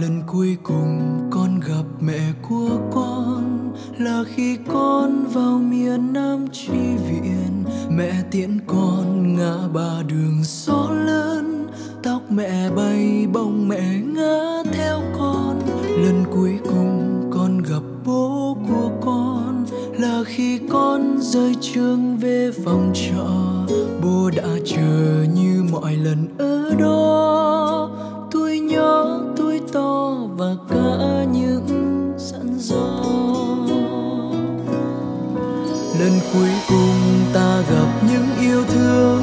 lần cuối cùng con gặp mẹ của con là khi con vào miền nam tri viện. Mẹ tiễn con ngã ba đường gió lớn, tóc mẹ bay, bông mẹ ngã theo con. Lần cuối cùng con gặp bố của con là khi con rời trường về phòng trọ. Bố đã chờ như mọi lần ở lần cuối cùng ta gặp những yêu thương.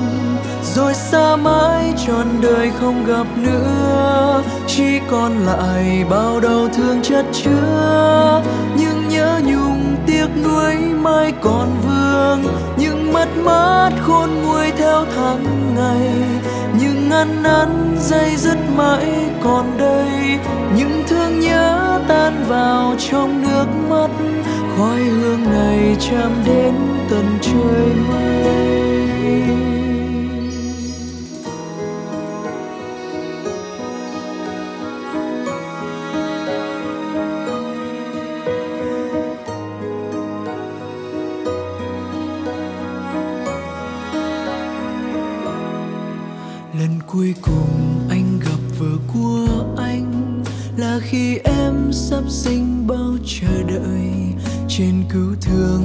Rồi xa mãi trọn đời không gặp nữa. Chỉ còn lại bao đau thương chất chứa. Những nhớ nhung tiếc nuối mai còn vương. Những mất mát khôn nguôi theo tháng ngày. Những ăn năn dây dứt mãi còn đây. Những thương nhớ tan vào trong nước mắt. Khói hương này chạm đến tận trời mây. Lần cuối cùng anh gặp vợ của anh là khi em sắp sinh bao chờ đợi trên cứu thương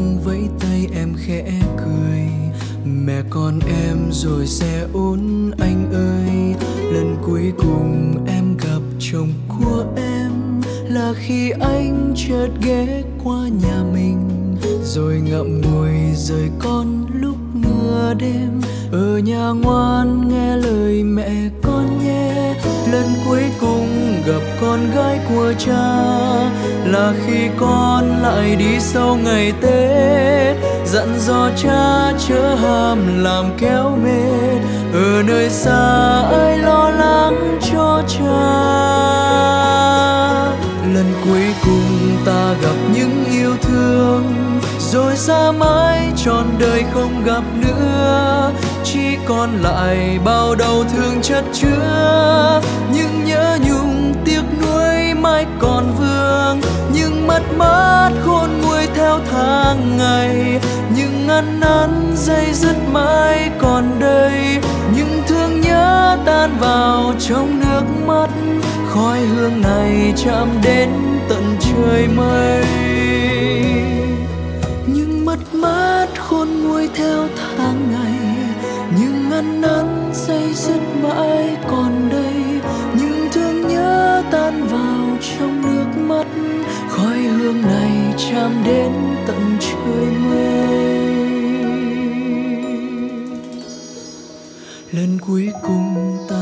khẽ cười. Mẹ con em rồi sẽ ôn anh ơi. Lần cuối cùng em gặp chồng của em là khi anh chợt ghé qua nhà mình. Rồi ngậm ngùi rời con lúc mưa đêm. Ở nhà ngoan nghe lời mẹ con nhé. Lần cuối cùng gặp con gái của cha là khi con lại đi sau ngày tết dặn dò cha chớ ham làm kéo mệt. Ở nơi xa ai lo lắng cho cha. Lần cuối cùng ta gặp những yêu thương, rồi xa mãi trọn đời không gặp nữa. Chỉ còn lại bao đau thương chất chứa, những nhớ nhung tiếc nuối mai còn vương. Những mất mát khôn nguôi theo tháng ngày những ăn năn dây dứt mãi còn đây. Những thương nhớ tan vào trong nước mắt, khói hương này chạm đến tận trời mây. Những mất mát khôn nguôi theo tháng ngày, những ăn năn dây dứt mãi còn đây. Những thương nhớ tan vào trong nước mắt, khói hương này chạm đến tận trời mây. lần cuối cùng ta